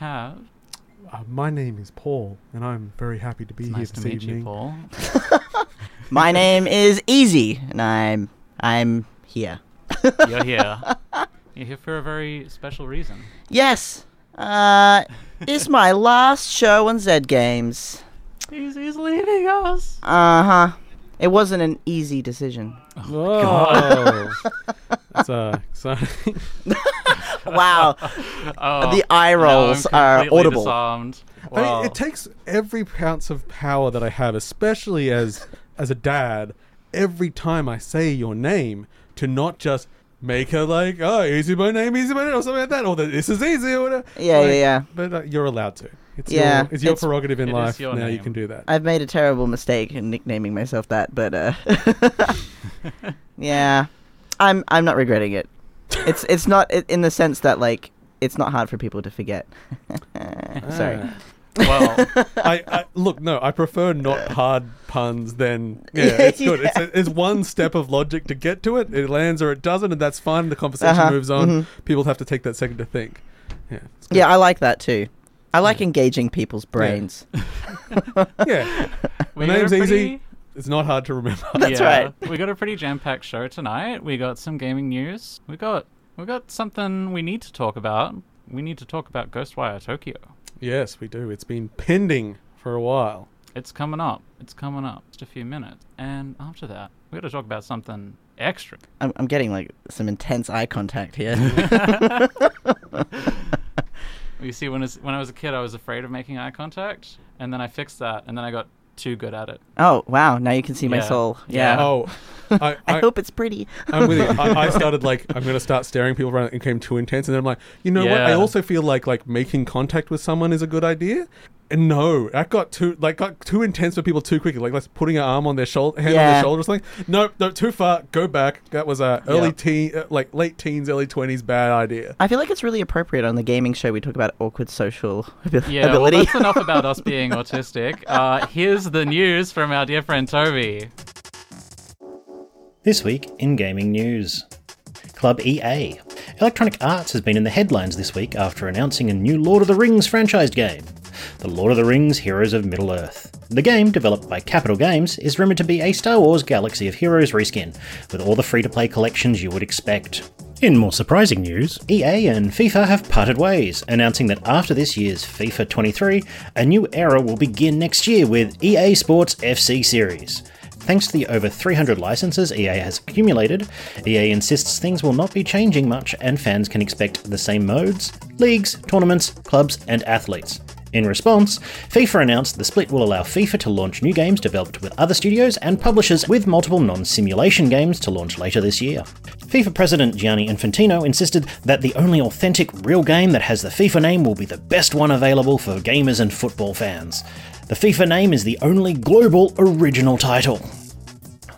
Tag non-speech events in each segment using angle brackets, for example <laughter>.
have. Uh, my name is Paul, and I'm very happy to be It's here nice to this meet evening. you, Paul. <laughs> My name is Ezie, and I'm I'm here. You're here. <laughs> You're here for a very special reason. Yes, uh, it's my last show on Zed Games. He's, he's leaving us. Uh huh. It wasn't an easy decision. Whoa. That's uh, exciting. <laughs> Wow, Oh, the eye rolls I'm are audible. Disarmed. I mean, it takes every ounce of power that I have, especially as as a dad, every time I say your name, to not just make her like, oh, easy my name, easy my name, or something like that, or that this is easy, or whatever. Yeah, Like, yeah, yeah. But uh, you're allowed to. It's Yeah, your, it's your it's- prerogative in life. your Now you can do that. I've made a terrible mistake in nicknaming myself that, but uh, <laughs> <laughs> yeah, I'm I'm not regretting it. It's it's not in the sense that like it's not hard for people to forget. <laughs> Sorry. Ah. Well, <laughs> I, I look no. I prefer not hard puns than <laughs> yeah. It's good. It's, it's one step of logic to get to it. It lands or it doesn't, and that's fine. The conversation Uh-huh, moves on. mhm. People have to take that second to think. Yeah. it's good. Yeah, I like that too. I like engaging people's brains. <laughs> yeah. we My got a name's easy. It's not hard to remember. That's yeah, right. we got a pretty jam-packed show tonight. We got some gaming news. We got we got something we need to talk about. We need to talk about Ghostwire Tokyo. yes, we do. It's been pending for a while. It's coming up. It's coming up. Just a few minutes. And after that, we got to talk about something extra. I'm, I'm getting like some intense eye contact here. <laughs> You see, when, as, when I was a kid, I was afraid of making eye contact, and then I fixed that, and then I got too good at it. oh wow! Now you can see my Yeah. soul. Yeah. Yeah. Oh, <laughs> I, I, I, hope it's pretty. I'm with you. I, I <laughs> started like I'm going to start staring people around. It became too intense, and then I'm like, you know what? I Yeah. also feel like like making contact with someone is a good idea. And no, that got too like got too intense for people too quickly. Like let's putting an arm on their shoulder, hand on their shoulder, or something. No, no, too far. Go back. That was a early Yeah. teen, uh, like late teens, early twenties, bad idea. I feel like it's really appropriate on the gaming show. We talk about awkward social abi- Yeah, well, that's enough about us <laughs> being autistic. Uh, here's the news from our dear friend Toby. This week in gaming news. Club EA. Electronic Arts has been in the headlines this week after announcing a new Lord of the Rings franchised game. The Lord of the Rings Heroes of Middle Earth. The game, developed by Capital Games, is rumoured to be a Star Wars Galaxy of Heroes reskin, with all the free to play collections you would expect. In more surprising news, EA and FIFA have parted ways, announcing that after this year's FIFA 23, a new era will begin next year with EA Sports FC Series. Thanks to the over 300 licenses EA has accumulated, EA insists things will not be changing much and fans can expect the same modes, leagues, tournaments, clubs, and athletes. In response, FIFA announced the split will allow FIFA to launch new games developed with other studios and publishers with multiple non simulation games to launch later this year. FIFA president Gianni Infantino insisted that the only authentic real game that has the FIFA name will be the best one available for gamers and football fans. The FIFA name is the only global original title.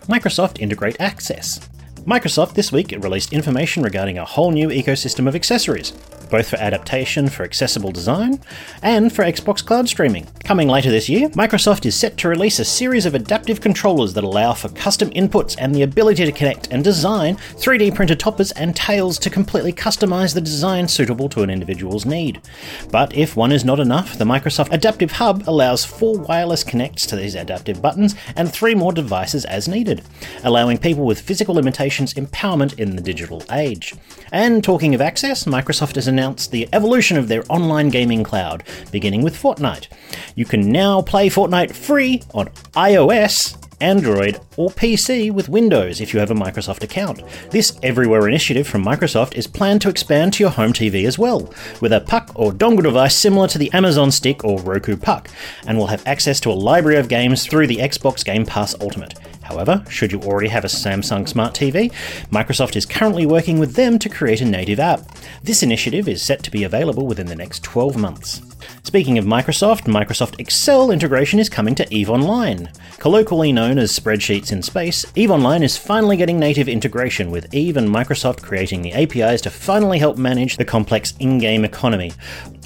Microsoft Integrate Access. Microsoft this week released information regarding a whole new ecosystem of accessories, both for adaptation for accessible design and for Xbox Cloud streaming. Coming later this year, Microsoft is set to release a series of adaptive controllers that allow for custom inputs and the ability to connect and design 3D printed toppers and tails to completely customize the design suitable to an individual's need. But if one is not enough, the Microsoft Adaptive Hub allows four wireless connects to these adaptive buttons and three more devices as needed, allowing people with physical limitations empowerment in the digital age. And talking of access, Microsoft has announced the evolution of their online gaming cloud, beginning with Fortnite. You can now play Fortnite free on iOS Android, or PC with Windows if you have a Microsoft account. This Everywhere initiative from Microsoft is planned to expand to your home TV as well, with a puck or dongle device similar to the Amazon Stick or Roku Puck, and will have access to a library of games through the Xbox Game Pass Ultimate. However, should you already have a Samsung Smart TV, Microsoft is currently working with them to create a native app. This initiative is set to be available within the next 12 months. Speaking of Microsoft, Microsoft Excel integration is coming to EVE Online. Colloquially known as spreadsheets in space, EVE Online is finally getting native integration, with EVE and Microsoft creating the APIs to finally help manage the complex in game economy.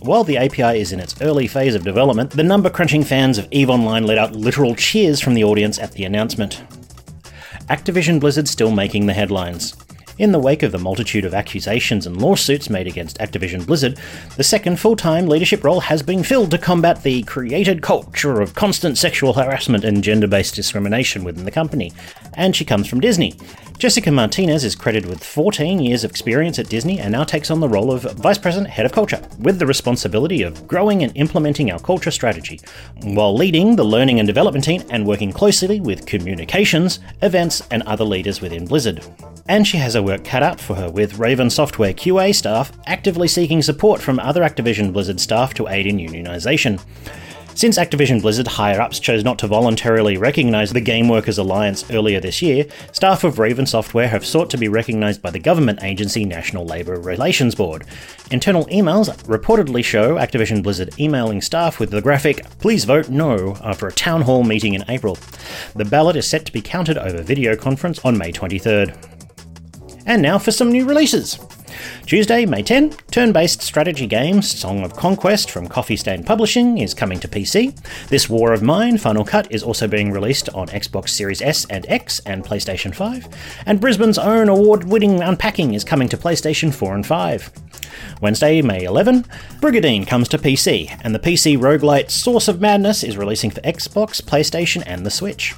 While the API is in its early phase of development, the number crunching fans of EVE Online let out literal cheers from the audience at the announcement. Activision Blizzard still making the headlines. In the wake of the multitude of accusations and lawsuits made against Activision Blizzard, the second full time leadership role has been filled to combat the created culture of constant sexual harassment and gender based discrimination within the company. And she comes from Disney. Jessica Martinez is credited with 14 years of experience at Disney and now takes on the role of Vice President Head of Culture, with the responsibility of growing and implementing our culture strategy, while leading the learning and development team and working closely with communications, events, and other leaders within Blizzard. And she has her work cut out for her with Raven Software QA staff actively seeking support from other Activision Blizzard staff to aid in unionization. Since Activision Blizzard higher ups chose not to voluntarily recognise the Game Workers Alliance earlier this year, staff of Raven Software have sought to be recognised by the government agency National Labour Relations Board. Internal emails reportedly show Activision Blizzard emailing staff with the graphic, Please vote no, after a town hall meeting in April. The ballot is set to be counted over video conference on May 23rd. And now for some new releases. Tuesday, May 10, turn based strategy game Song of Conquest from Coffee Stain Publishing is coming to PC. This War of Mine Final Cut is also being released on Xbox Series S and X and PlayStation 5. And Brisbane's own award winning Unpacking is coming to PlayStation 4 and 5. Wednesday, May 11, Brigandine comes to PC, and the PC roguelite Source of Madness is releasing for Xbox, PlayStation, and the Switch.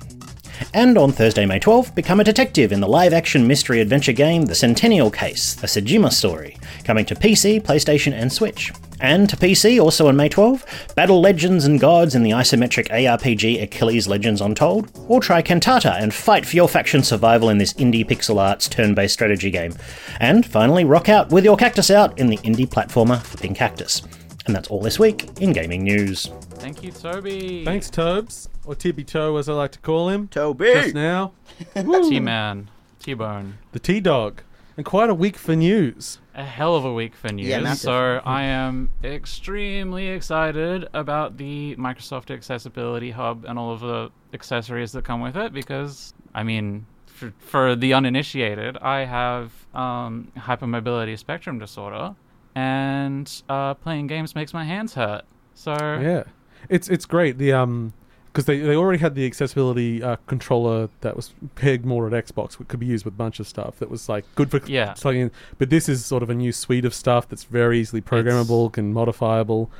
And on Thursday, May 12, become a detective in the live action mystery adventure game The Centennial Case, a Shijima story, coming to PC, PlayStation, and Switch. And to PC, also on May 12, battle legends and gods in the isometric ARPG Achilles Legends Untold, or try Cantata and fight for your faction survival in this indie pixel arts turn based strategy game. And finally, rock out with your cactus out in the indie platformer Flipping Cactus. And that's all this week in gaming news. Thank you, Toby. Thanks, Tobes, or Tibby Toe as I like to call him. Toby! Just now, <laughs> T Man. T Bone. the T Dog. And quite a week for news. A hell of a week for news. Yeah, massive. so I am extremely excited about the Microsoft Accessibility Hub and all of the accessories that come with it because, I mean, for, for the uninitiated, I have um, hypermobility spectrum disorder, and uh, playing games makes my hands hurt. So Yeah, it's it's great. The um, because they, they already had the accessibility uh, controller that was pegged more at Xbox, which could be used with a bunch of stuff that was like good for Yeah. plugging in. But this is sort of a new suite of stuff that's very easily programmable and modifiable.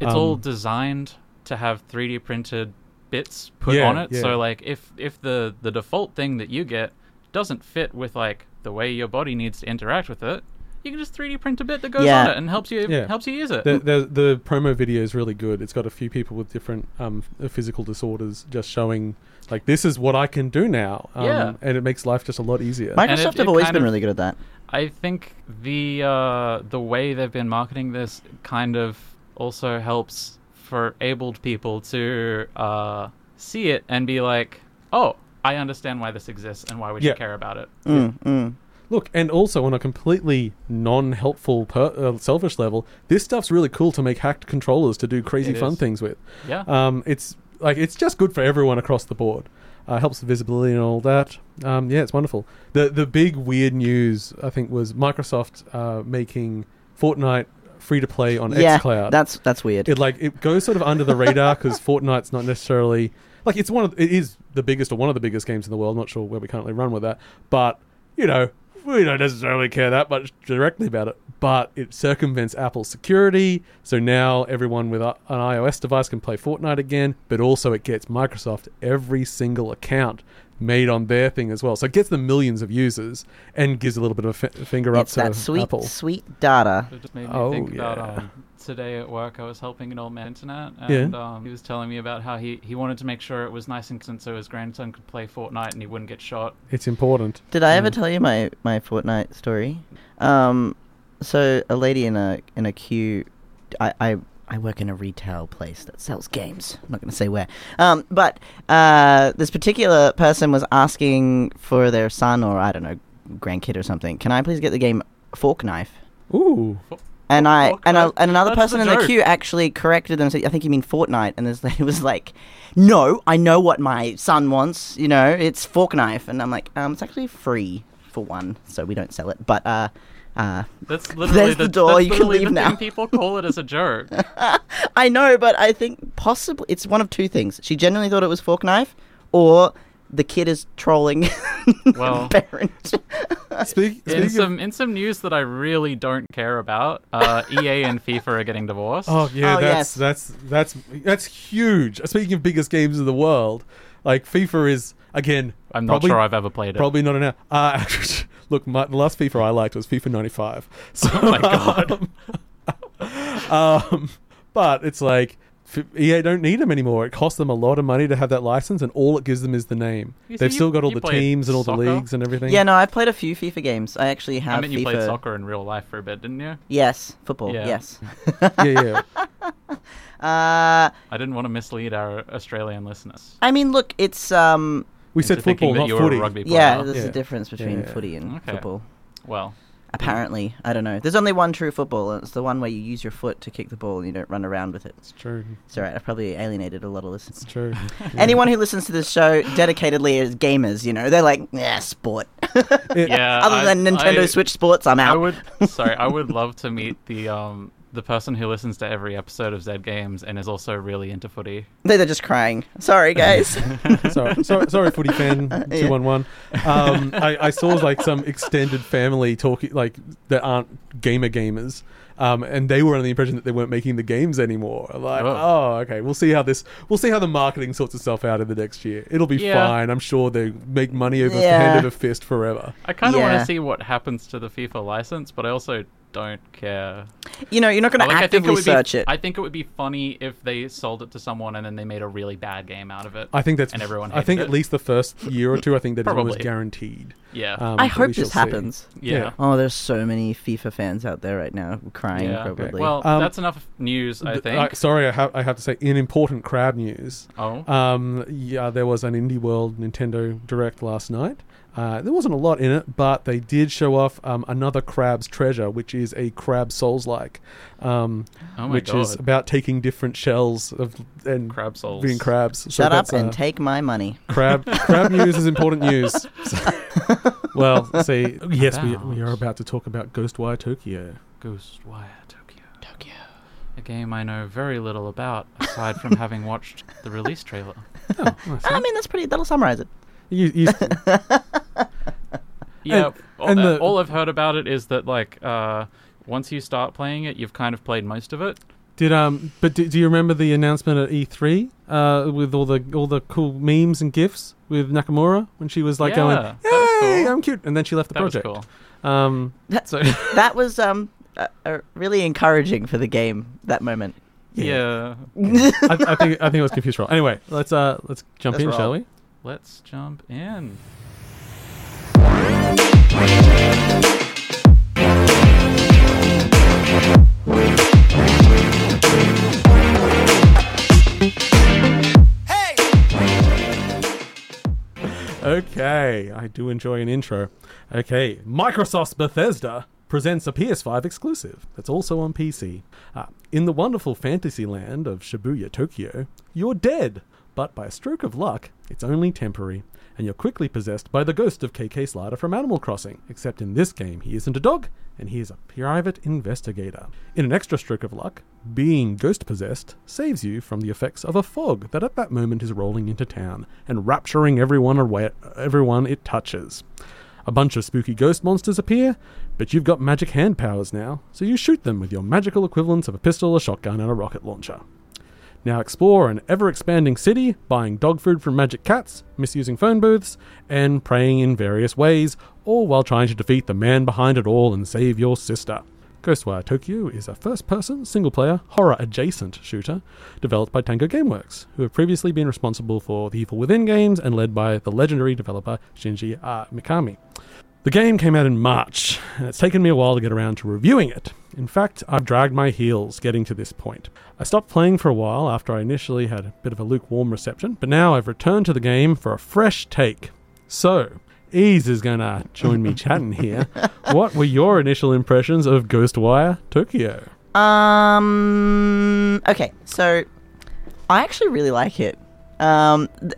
it's all Um, designed to have 3D printed bits put Yeah, on it. yeah. So like if if the the default thing that you get doesn't fit with like the way your body needs to interact with it, you can just 3D print a bit that goes Yeah. on it and helps you Yeah. helps you use it. The, the the promo video is really good. It's got a few people with different um, physical disorders just showing like this is what I can do now. Um, Yeah. and it makes life just a lot easier. Microsoft it- have it always kind been of- really good at that. I think the uh, the way they've been marketing this kind of also helps for abled people to uh, see it and be like, "Oh, I understand why this exists and why we Yeah. should care about it." Mm, mm. Look, and also on a completely non-helpful, per- uh, selfish level, this stuff's really cool to make hacked controllers to do crazy It fun is. things with. Yeah. Um, it's like it's just good for everyone across the board. Uh, helps the visibility and all that. Um, yeah, it's wonderful. The the big weird news I think was Microsoft uh, making Fortnite free to play on Yeah, XCloud. that's that's weird. it like it goes sort of under the radar because <laughs> Fortnite's not necessarily like it's one of it is the biggest or one of the biggest games in the world. I'm not sure where we currently run with that, but you know we don't necessarily care that much directly about it. But it circumvents Apple's security, so now everyone with an iOS device can play Fortnite again. But also it gets Microsoft every single account made on their thing as well, so it gets them millions of users and gives a little bit of a fi- finger up it's to that sweet, Apple. sweet data. It just made me Oh, think about yeah. um, today at work. I was helping an old man internet, Yeah. and um, he was telling me about how he, he wanted to make sure it was nice and consistent so his grandson could play Fortnite and he wouldn't get shot. It's important. Did I ever Mm. tell you my my Fortnite story? Um, so a lady in a in a queue, I I, I work in a retail place that sells games. I'm not going to say where. Um, but uh, this particular person was asking for their son or I don't know grandkid or something. Can I please get the game Fork Knife? Ooh, And I and, I, and another That's person the in the joke. queue actually corrected them. and said, I think you mean Fortnite. And this <laughs> lady was like, "No, I know what my son wants. You know, it's fork knife." And I'm like, "Um, it's actually free for one, so we don't sell it." But uh, uh, That's literally There's the, the door, That's you can leave the now. thing people call it as a joke. <laughs> I know, but I think possibly it's one of two things. She genuinely thought it was fork knife, or the kid is trolling <laughs> Well, parent. Speak, in of, some in some news that I really don't care about, uh, EA and FIFA are getting divorced. oh yeah, Oh, that's yes. that's that's that's huge. Speaking of biggest games in the world, like FIFA is again. I'm not probably, sure I've ever played it. Probably not enough. Uh, <laughs> look, my, the last FIFA I liked was FIFA 95. <laughs> So, Oh my God. um, <laughs> but it's like f- EA don't need them anymore. It costs them a lot of money to have that license, and all it gives them is the name. You They've you- still got all the teams and all soccer? the leagues and everything. yeah, no, I've played a few FIFA games. I actually have I mean, you FIFA. played soccer in real life for a bit, didn't you? Yes, football. Yeah. Yes. <laughs> yeah, yeah. Uh, I didn't want to mislead our Australian listeners. I mean, look, it's um, We said football, not footy. rugby yeah, there's Yeah. a difference between Yeah. footy and Okay. football. Well, Apparently, I don't know. There's only one true football, and it's the one where you use your foot to kick the ball and you don't run around with it. It's true. It's alright. I've probably alienated a lot of listeners. It's true. Yeah. <laughs> Anyone who listens to this show dedicatedly as gamers, you know, they're like, <laughs> yeah, sport. yeah. Other I- than Nintendo I- Switch Sports, I'm I out. would. Sorry, I would <laughs> love to meet the um the person who listens to every episode of Zed Games and is also really into footy. They're just crying. Sorry, guys. <laughs> <laughs> sorry, sorry, sorry, footy fan <laughs> two one one. Um, I, I saw like some extended family talking like that aren't gamer gamers. Um, and they were under the impression that they weren't making the games anymore. Like, Oh. oh. okay, we'll see how this, we'll see how the marketing sorts itself out in the next year. It'll be Yeah. fine. I'm sure they make money over Yeah. hand over fist forever. I kind of want to see what happens to the FIFA license, but I also don't care. you know, you're not going to Like, I think it actively would search be, it. I think it would be funny if they sold it to someone and then they made a really bad game out of it. I think that's. And everyone I think hated at least the first <laughs> year or two, I think that is almost Probably. guaranteed. yeah. Um, I hope this happens. yeah. yeah. Oh, there's so many FIFA fans out there right now crying, Yeah. probably. Well, Um, that's enough news, I Th- think. uh, sorry, I have, I have to say, in important crowd news, oh. Um, yeah, there was an Indie World Nintendo Direct last night. Uh, there wasn't a lot in it, but they did show off um, another Crab's Treasure, which is a Crab Souls-like, um, oh which god. is about taking different shells of and Crab souls. being crabs. So Shut up and uh, take my money. crab. crab <laughs> news is important news. <laughs> well, see, yes, we, we are about to talk about Ghostwire Tokyo. Ghostwire Tokyo. Tokyo. A game I know very little about, aside from <laughs> having watched the release trailer. Oh, nice. I mean, that's pretty. That'll summarize it. You- you- <laughs> Yeah, And- all, and uh, the- all I've heard about it is that like uh, once you start playing it, you've kind of played most of it. Did um, but do, do you remember the announcement at E3 uh, with all the all the cool memes and gifs with Nakamura when she was like Yeah, going, that was "Yay, cool. I'm cute," and then she left the That was project. cool. Um, That, so <laughs> that was um uh, uh, really encouraging for the game. That moment. Yeah. <laughs> I, I think I think I was confused for a while. Anyway, let's uh let's jump Let's in, roll. shall we? Let's jump in. Hey! Okay, I do enjoy an intro. Okay, Microsoft's Bethesda presents a PS5 exclusive that's also on PC. Ah, in the wonderful fantasy land of Shibuya, Tokyo, you're dead, but by a stroke of luck, it's only temporary, and you're quickly possessed by the ghost of KK Slider from Animal Crossing, except in this game he isn't a dog, and he is a private investigator. In an extra stroke of luck, being ghost possessed saves you from the effects of a fog that at that moment is rolling into town and rapturing everyone away, everyone it touches. A bunch of spooky ghost monsters appear, but you've got magic hand powers now, so you shoot them with your magical equivalents of a pistol, a shotgun, and a rocket launcher. Now explore an ever expanding city, buying dog food from magic cats, misusing phone booths, and praying in various ways, all while trying to defeat the man behind it all and save your sister. Ghostwire Tokyo is a first person, single player, horror adjacent shooter developed by Tango Gameworks, who have previously been responsible for the Evil Within games and led by the legendary developer Shinji uh, Mikami. The game came out in March, and it's taken me a while to get around to reviewing it. In fact, I've dragged my heels getting to this point. I stopped playing for a while after I initially had a bit of a lukewarm reception, but now I've returned to the game for a fresh take. So, Ease is going to join me <laughs> chatting here. What were your initial impressions of Ghostwire Tokyo? Um. Okay, so I actually really like it. Um, th-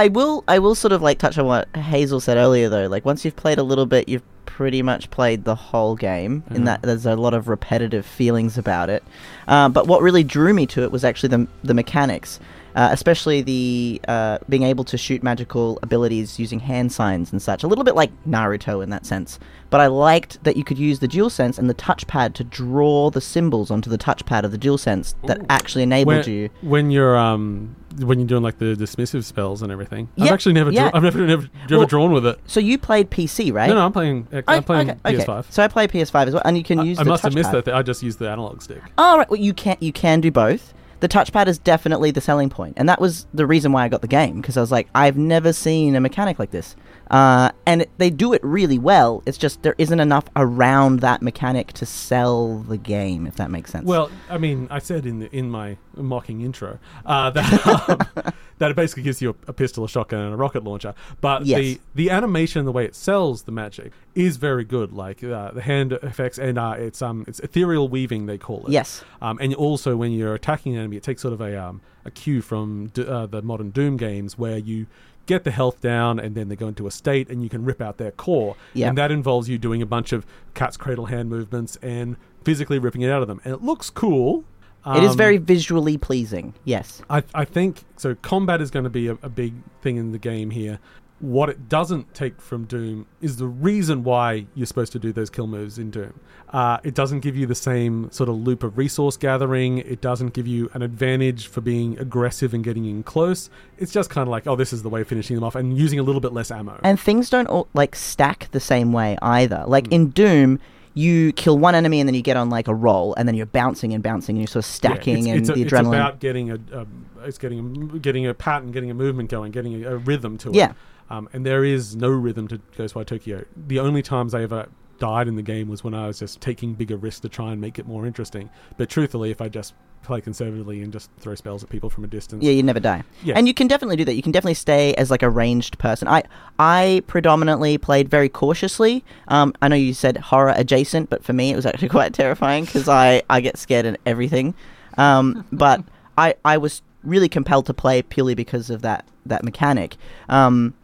I will. I will sort of like touch on what Hazel said earlier, though. Like once you've played a little bit, you've pretty much played the whole game. In that there's a lot of repetitive feelings about it. Uh, but what really drew me to it was actually the the mechanics. Uh, especially the uh, being able to shoot magical abilities using hand signs and such. A little bit like Naruto in that sense. But I liked that you could use the DualSense and the touchpad to draw the symbols onto the touchpad of the DualSense that actually enabled when, you. when you're um when you're doing like the dismissive spells and everything. I've actually never yeah. dra- I've never never, never Well, drawn with it. So you played PC, right? No, no, I'm playing. I'm playing okay, okay. PS5. So I play PS5 as well, and you can I, use. I the must have missed touchpad. that. I just used the analog stick. Oh, right. Well, you can you can do both. The touchpad is definitely the selling point, and that was the reason why I got the game because I was like, I've never seen a mechanic like this, uh, and it, they do it really well. It's just there isn't enough around that mechanic to sell the game, if that makes sense. Well, I mean, I said in the, in my mocking intro uh, that um, <laughs> that it basically gives you a, a pistol, a shotgun, and a rocket launcher. But Yes. the the animation, the way it sells the magic, is very good. Like uh, the hand effects and uh, it's um it's ethereal weaving they call it. Yes. Um, and also when you're attacking an enemy, it takes sort of a um a cue from D- uh, the modern Doom games where you. Get the health down, and then they go into a state, and you can rip out their core. Yeah. And that involves you doing a bunch of cat's cradle hand movements and physically ripping it out of them. And it looks cool. it is Um, very visually pleasing. Yes. I, I think so. Combat is going to be a, a big thing in the game here. What it doesn't take from Doom is the reason why you're supposed to do those kill moves in Doom. Uh, it doesn't give you the same sort of loop of resource gathering. It doesn't give you an advantage for being aggressive and getting in close. It's just kind of like, oh, this is the way of finishing them off and using a little bit less ammo. And things don't all, like stack the same way either. Like Hmm. in Doom, you kill one enemy and then you get on like a roll, and then you're bouncing and bouncing, and you're sort of Yeah, stacking, it's, and a- the it's about getting a, a it's getting a, getting a pattern, getting a movement going, getting a, a rhythm to it. Yeah. Um, and there is no rhythm to Ghostwire Tokyo. The only times I ever died in the game was when I was just taking bigger risks to try and make it more interesting. But truthfully, if I just play conservatively and just throw spells at people from a distance, Yeah, you never die. Yeah. And you can definitely do that. You can definitely stay as like a ranged person. I I predominantly played very cautiously. Um, I know you said horror adjacent, but for me it was actually <laughs> quite terrifying because I, I get scared in everything. Um, <laughs> but I I was really compelled to play purely because of that that mechanic. Um,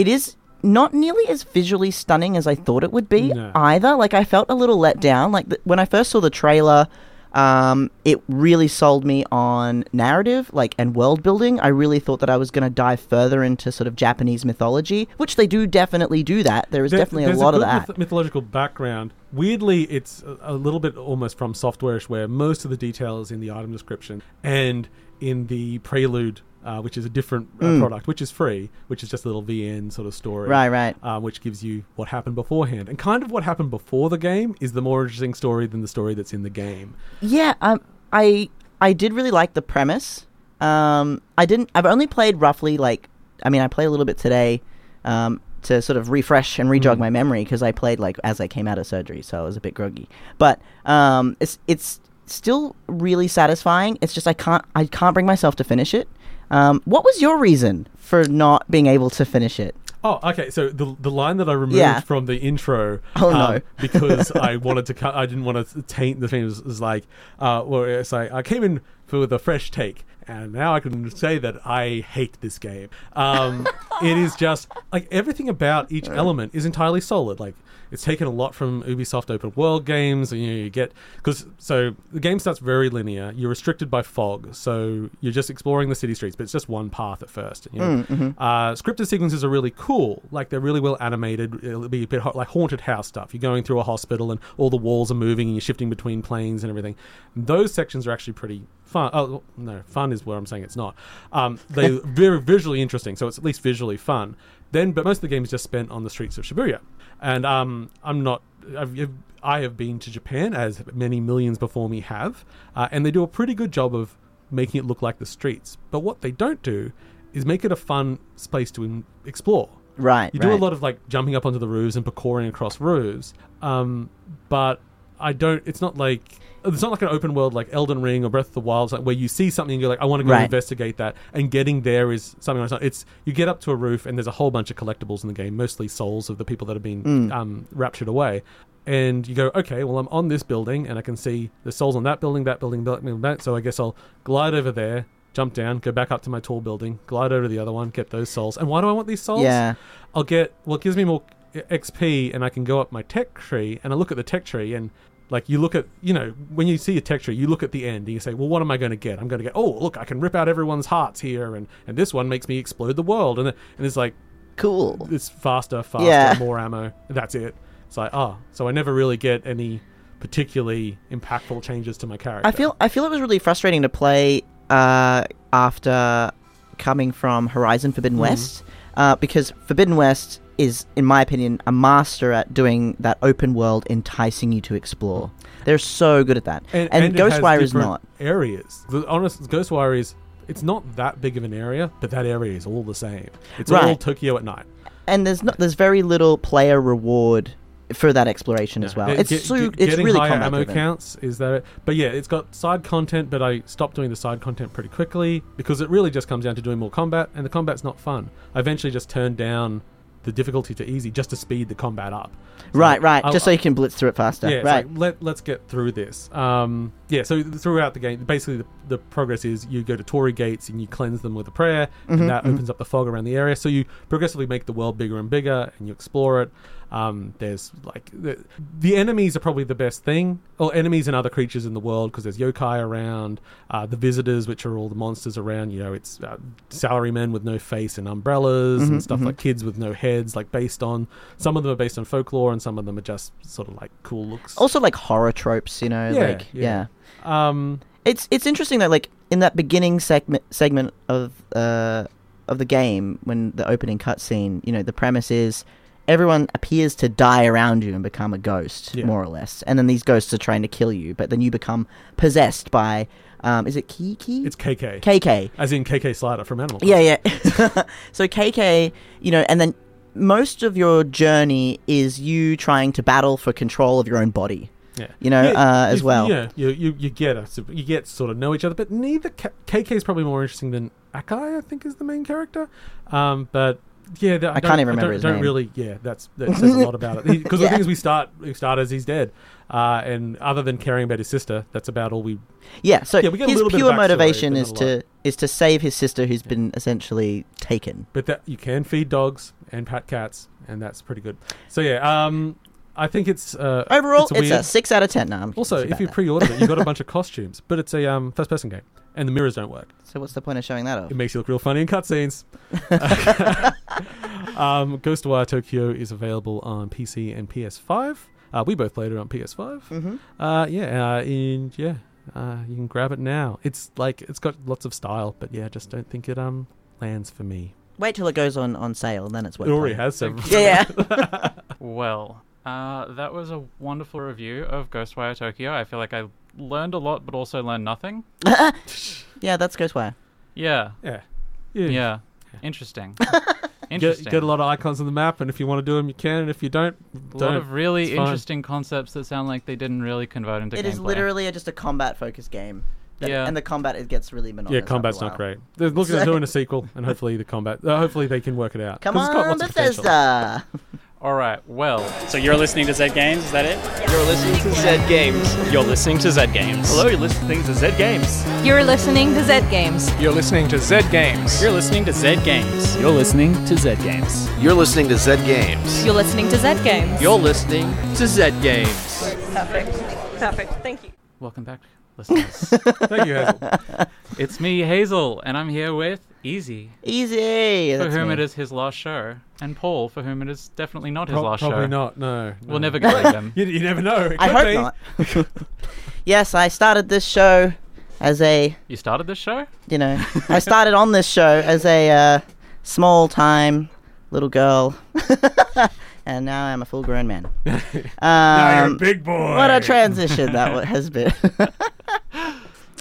it is not nearly as visually stunning as I thought it would be No. either. Like I felt a little let down. Like th- when I first saw the trailer, um, it really sold me on narrative, like and world building. I really thought that I was going to dive further into sort of Japanese mythology, which they do definitely do that. There is There- definitely a lot of good that. myth- mythological background. Weirdly, it's a, a little bit almost from Softwareish, where most of the detail is in the item description and in the prelude, uh, which is a different uh, Mm. product, which is free, which is just a little VN sort of story, Right, right. uh, which gives you what happened beforehand. And kind of what happened before the game is the more interesting story than the story that's in the game. Yeah, um, I I did really like the premise. Um, I didn't. I've only played roughly like. I mean, I played a little bit today, um, to sort of refresh and rejog my memory because I played like as I came out of surgery, so I was a bit groggy. But um, it's it's still really satisfying. It's just I can't I can't bring myself to finish it. Um, what was your reason for not being able to finish it? Oh, okay. So the the line that I removed Yeah. from the intro, Oh, um, no. <laughs> because I wanted to cut, I didn't want to taint the thing. Was, was like, uh, well, it's like I came in for with a fresh take, and now I can say that I hate this game. Um, <laughs> it is just like everything about each element is entirely solid. Like it's taken a lot from Ubisoft open world games. And, you know, you get because so the game starts very linear. You're restricted by fog, so you're just exploring the city streets, but it's just one path at first. You know? uh, scripted sequences are really cool. Like they're really well animated. It'll be a bit like haunted house stuff. You're going through a hospital and all the walls are moving and you're shifting between planes and everything. Those sections are actually pretty fun. Oh no, fun is where I'm saying it's not. Um, they're very visually interesting, so it's at least visually fun. Then, but most of the game is just spent on the streets of Shibuya, and um, I'm not. I've, I have been to Japan, as many millions before me have, uh, and they do a pretty good job of making it look like the streets. But what they don't do is make it a fun space to in- explore. Right, You do a lot of like jumping up onto the roofs and parkouring across roofs, um, but I don't. It's not like it's not like an open world like Elden Ring or Breath of the Wild, like where you see something and you're like, I want to go Right. investigate that, and getting there is something. Like that. it's you get up to a roof and there's a whole bunch of collectibles in the game, mostly souls of the people that have been Mm. um, raptured away. And you go, okay, well, I'm on this building and I can see the souls on that building, that building, that building, that. So I guess I'll glide over there, jump down, go back up to my tall building, glide over to the other one, get those souls. And why do I want these souls? Yeah. I'll get well, it gives me more XP, and I can go up my tech tree, and I look at the tech tree, and like you look at, you know, when you see a texture, you look at the end, and you say, well, what am I going to get? I'm going to get, oh, look, I can rip out everyone's hearts here, and and this one makes me explode the world, and and it's like, cool, it's faster, faster, Yeah. <laughs> more ammo, that's it. It's like, oh, so I never really get any particularly impactful changes to my character. I feel I feel it was really frustrating to play uh, after coming from Horizon Forbidden Mhm. West uh, because Forbidden West is, in my opinion, a master at doing that open world enticing you to explore. They're so good at that, and, it has Ghostwire is not. Areas. The honest Ghostwire is it's not that big of an area, but that area is all the same. It's all Right. Tokyo at night. And there's not there's very little player reward for that exploration as well. Get- It's get- so, get- it's getting really higher combat ammo driven. counts is there, but yeah, it's got side content. But I stopped doing the side content pretty quickly because it really just comes down to doing more combat, and the combat's not fun. I eventually just turned down the difficulty to easy just to speed the combat up. So Right, right. I- just so you can blitz through it faster. yeah, right. like, let let's get through this. Um, yeah, so throughout the game, basically the, the progress is you go to torii gates and you cleanse them with a prayer, Mhm, and that mhm. opens up the fog around the area. So you progressively make the world bigger and bigger, and you explore it. Um, there's like the, the enemies are probably the best thing, or enemies and other creatures in the world because there's yokai around, uh, the visitors, which are all the monsters around. You know, it's uh, salarymen with no face and umbrellas Mhm, and stuff mhm. like kids with no heads. Like based on some of them are based on folklore, and some of them are just sort of like cool looks. Also, like horror tropes, you know, Yeah, like yeah. yeah. Um, it's it's interesting that like in that beginning segment segment of uh of the game when the opening cutscene, you know, the premise is everyone appears to die around you and become a ghost, Yeah. more or less, and then these ghosts are trying to kill you, but then you become possessed by um is it Kiki? It's KK. KK. As in KK Slider from Animal Yeah, yeah. <laughs> so KK, you know, and then most of your journey is you trying to battle for control of your own body. Yeah. You know, Yeah, uh, as well. Yeah, you, you, you get us. You get sort of know each other, but neither K- KK is probably more interesting than Akai. I think is the main character. Um, but yeah, the, I can't even remember don't, his don't name. really. Yeah, that's that <laughs> says a lot about it. Because the Yeah. thing is, we start we start as he's dead, uh, and other than caring about his sister, that's about all we. Yeah, so yeah, we a his pure motivation is a to is to save his sister who's been essentially taken. But that you can feed dogs and pat cats, and that's pretty good. So yeah, um, I think it's uh, Overall, it's, it's, weird. a six out of ten. No, Also, if you pre-order it, you got a <laughs> bunch of costumes, but it's a um, first-person game, and the mirrors don't work. so what's the point of showing that off? It makes you look real funny in cutscenes. <laughs> um, Ghostwire Tokyo is available on PC and PS5. Uh, we both played it on PS5. Mhm. Uh, yeah, uh, and yeah, uh, you can grab it now. It's like it's got lots of style, but yeah, I just don't think it um lands for me. Wait till it goes on on sale, and then it's worth. It already playing. has several. Yeah, yeah. <laughs> Well, uh, that was a wonderful review of Ghostwire Tokyo. I feel like I learned a lot, but also learned nothing. <laughs> yeah, that's Ghostwire. Yeah. Yeah. Yeah. Yeah. Interesting. <laughs> Get, Interesting. get a lot of icons on the map, and if you want to do them, you can. And if you don't, a don't. lot of really interesting concepts that sound like they didn't really convert into It gameplay. is literally a, just a combat focused game. That- Yeah. and the combat it gets really monotonous. Yeah, combat's not great. They're looking at So- doing a sequel, and hopefully the combat. Uh, hopefully they can work it out. Come 'Cause it's got on, lots of. Bethesda. <laughs> All right. Well, So you're listening to Zed Games, is that it? You're listening to Zed Games. You're listening to Zed Games. Hello, you're listening to Zed Games. You're listening to Zed Games. You're listening to Zed Games. You're listening to Zed Games. You're listening to Zed Games. You're listening to Zed Games. You're listening to Zed Games. You're listening to Zed Games. Perfect. Perfect. Thank you. welcome back, listeners. Thank you, Hazel. it's me, Hazel, and I'm here with Ezie, Ezie. for whom me. it is his last show, and Paul, for whom it is definitely not his Pro- last probably show. Probably not. No, We'll never get rid of him. You, you never know. It I could hope be. not. <laughs> yes, I started this show as a, You started this show? you know, <laughs> I started on this show as a uh, small time little girl, <laughs> and now I'm a full grown man. Um, Now you're a big boy. What a transition that wa- has been.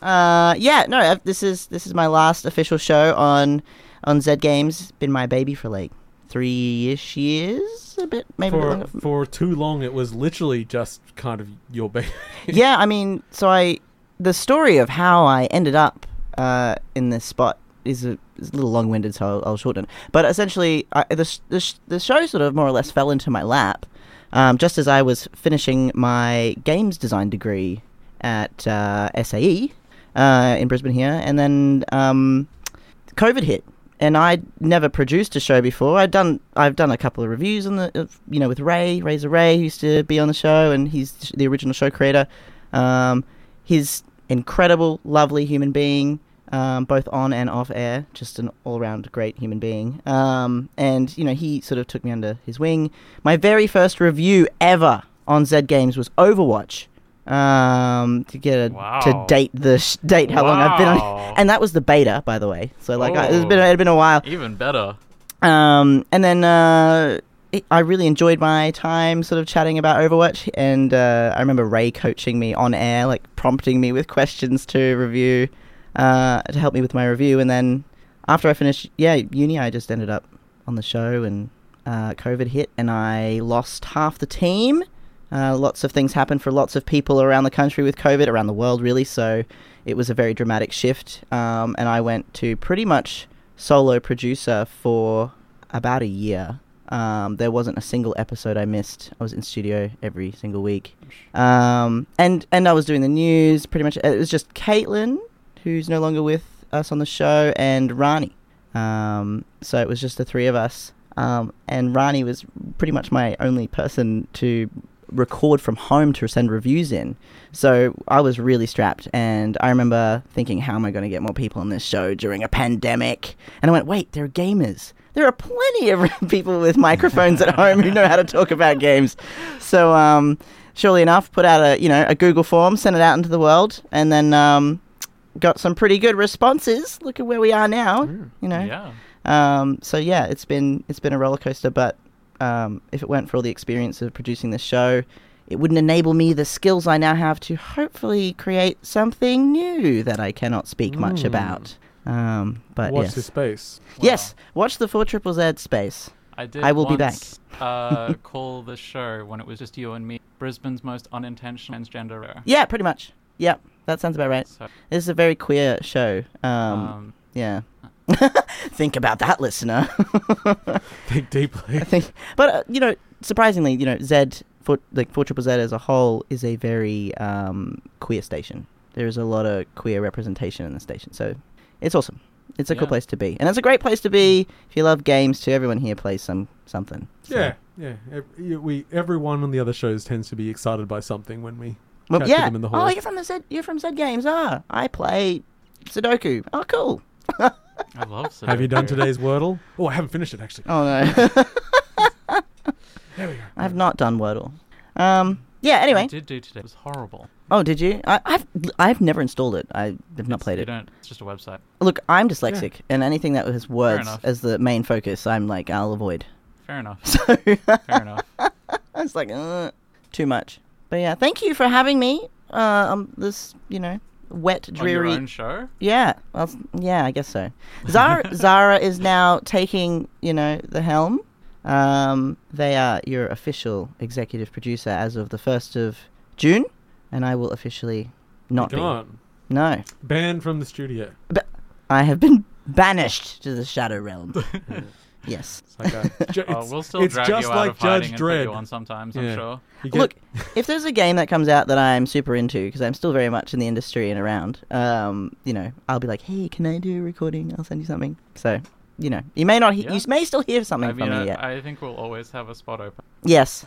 Uh, yeah, no, this is this is my last official show on on Zed Games. Been my baby for like three ish years. a bit maybe bit for for too long, it was literally just kind of your baby. <laughs> yeah, I mean, so I the story of how I ended up uh, in this spot is a, is a little long-winded, so I'll, I'll shorten. it. But essentially, I, the, the sh- the show sort of more or less fell into my lap um, just as I was finishing my games design degree at uh, SAE uh, in Brisbane here, and then um, COVID hit. And I'd never produced a show before. I'd done, I've done a couple of reviews on the, you know, with Ray, Razor Ray, who used to be on the show, and he's the original show creator. Um, he's incredible, lovely human being, um, both on and off air. Just an all-round great human being. Um, and you know, he sort of took me under his wing. My very first review ever on Zed Games was Overwatch. Um, to get a, to date the sh- date how long I've been on, Wow. and that was the beta, by the way. So like, I, it's Oh. been it had been a while. Even better. Um, and then uh, it, I really enjoyed my time sort of chatting about Overwatch. And uh, I remember Ray coaching me on air, like prompting me with questions to review, uh, to help me with my review. And then after I finished, yeah, uni, I just ended up on the show, and uh, COVID hit, and I lost half the team. Uh, lots of things happened for lots of people around the country with COVID, around the world, really. So it was a very dramatic shift. Um, and I went to pretty much solo producer for about a year. Um, there wasn't a single episode I missed. I was in studio every single week, um, and and I was doing the news. Pretty much, it was just Caitlin, who's no longer with us on the show, and Rani. Um, so it was just the three of us, um, and Rani was pretty much my only person to record from home to send reviews in. So I was really strapped, and I remember thinking, "How am I going to get more people on this show during a pandemic?" And I went, "Wait, there are gamers. There are plenty of <laughs> people with microphones at home who know how to talk about games." So, um, surely enough, put out a you know a Google form, sent it out into the world, and then um, got some pretty good responses. Look at where we are now. You know. Yeah. Um, so yeah, it's been it's been a roller coaster, but um, if it weren't for all the experience of producing this show, it wouldn't enable me the skills I now have to hopefully create something new that I cannot speak much Mm. about. Um, but Watch yes, this space. yes, watch the Four Triple Z space. I did. I will be back. uh, <laughs> call the show when it was just you and me. Brisbane's most unintentional transgender rare. Yeah, pretty much. Yep, that sounds about right. So, This is a very queer show. Um, um, yeah. <laughs> Think about that, listener. <laughs> Think deeply. I think, but uh, you know, surprisingly, you know, Z for like Four Triple Z as a whole is a very um, queer station. There is a lot of queer representation in the station, so it's awesome. It's a cool place to be, and it's a great place to be if you love games. Too, everyone here plays some something. So- Yeah, yeah. We everyone on the other shows tends to be excited by something when we Well, yeah. them in the oh, you're from the Z. You're from Zed Games. Ah, I play Sudoku. Oh, cool. <laughs> I love. Have you done today's Wordle? Oh, I haven't finished it actually. Oh no. <laughs> There we go. I've not done Wordle. Um. Yeah. Anyway. I did do today. It was horrible. Oh, did you? I, I've I've never installed it. I have not played you it. Don't, it's just a website. Look, I'm dyslexic, and anything that has words enough. as the main focus, I'm like, I'll avoid. Fair enough. <laughs> So Fair enough. <laughs> I was like, uh, too much. But yeah, thank you for having me. Uh, on this, you know, wet, On dreary. your own show. Yeah, well, yeah, I guess so. Zara, <laughs> Zara is now taking, you know, the helm. Um, they are your official executive producer as of the first of June, and I will officially not be. Gone. No, Banned from the studio. I have been banished to the Shadow Realm. <laughs> yes. It's like a, <laughs> ju- Oh, it's, we'll still it's drag just you out like of hiding Judge and put you on sometimes. Yeah. I'm sure. You get- Look, if there's a game that comes out that I'm super into, because I'm still very much in the industry and around, um, you know, I'll be like, hey, can I do a recording? I'll send you something. So, you know, you may not, he- Yeah. you may still hear something I mean, from me I, yet. I think we'll always have a spot open. Yes.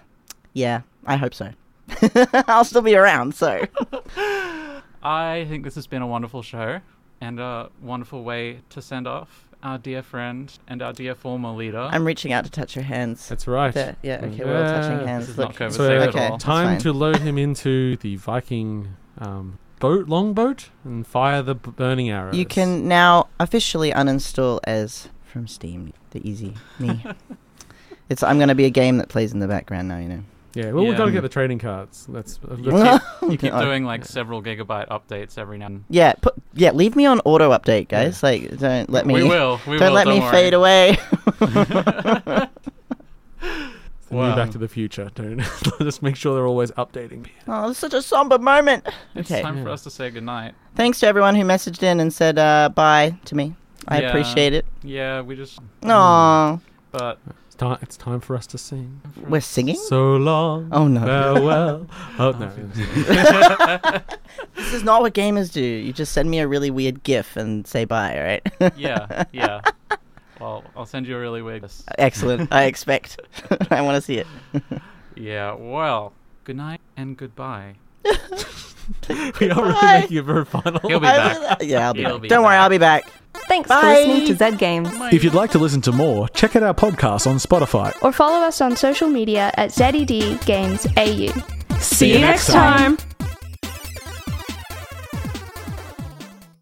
Yeah, I hope so. <laughs> I'll still be around, so. <laughs> I think this has been a wonderful show and a wonderful way to send off our dear friend and our dear former leader. I'm reaching out to touch your hands. That's right. There. Yeah, okay, we're all touching hands. This is Look. not COVID So, at okay. all. Time to load him into the Viking um, boat, longboat, and fire the b- burning arrows. You can now officially uninstall as from Steam the easy me. <laughs> it's I'm going to be a game that plays in the background now, you know. Yeah, well, we've Yeah. got to get the trading cards. That's, uh, You that's keep, you keep <laughs> I- doing like several gigabyte updates every now and <laughs> Yeah, put yeah, leave me on auto update, guys. Like don't let me We will. We don't will, let don't me worry. fade away. <laughs> the Wow. new Back to the Future. Don't just make sure they're always updating. Me. Oh, it's such a somber moment. It's okay. time for us to say goodnight. Thanks to everyone who messaged in and said uh, bye to me. I Yeah. appreciate it. Yeah, we just. Aw. But It's time. It's time for us to sing. We're singing? So long. Oh, no. Farewell. <laughs> Oh, oh no. <laughs> This is not what gamers do. You just send me a really weird GIF and say bye, right? yeah, yeah. <laughs> Well, I'll send you a really weird. Excellent. I expect. I want to see it. Yeah. Well, good night and goodbye. we are really Bye. making it very final. He'll be back. will- yeah, I'll be He'll back. be Don't worry. I'll be back. Thanks Bye. for listening to Zed Games. If you'd like to listen to more, check out our podcast on Spotify. Or follow us on social media at ZED Games AU. See you next time.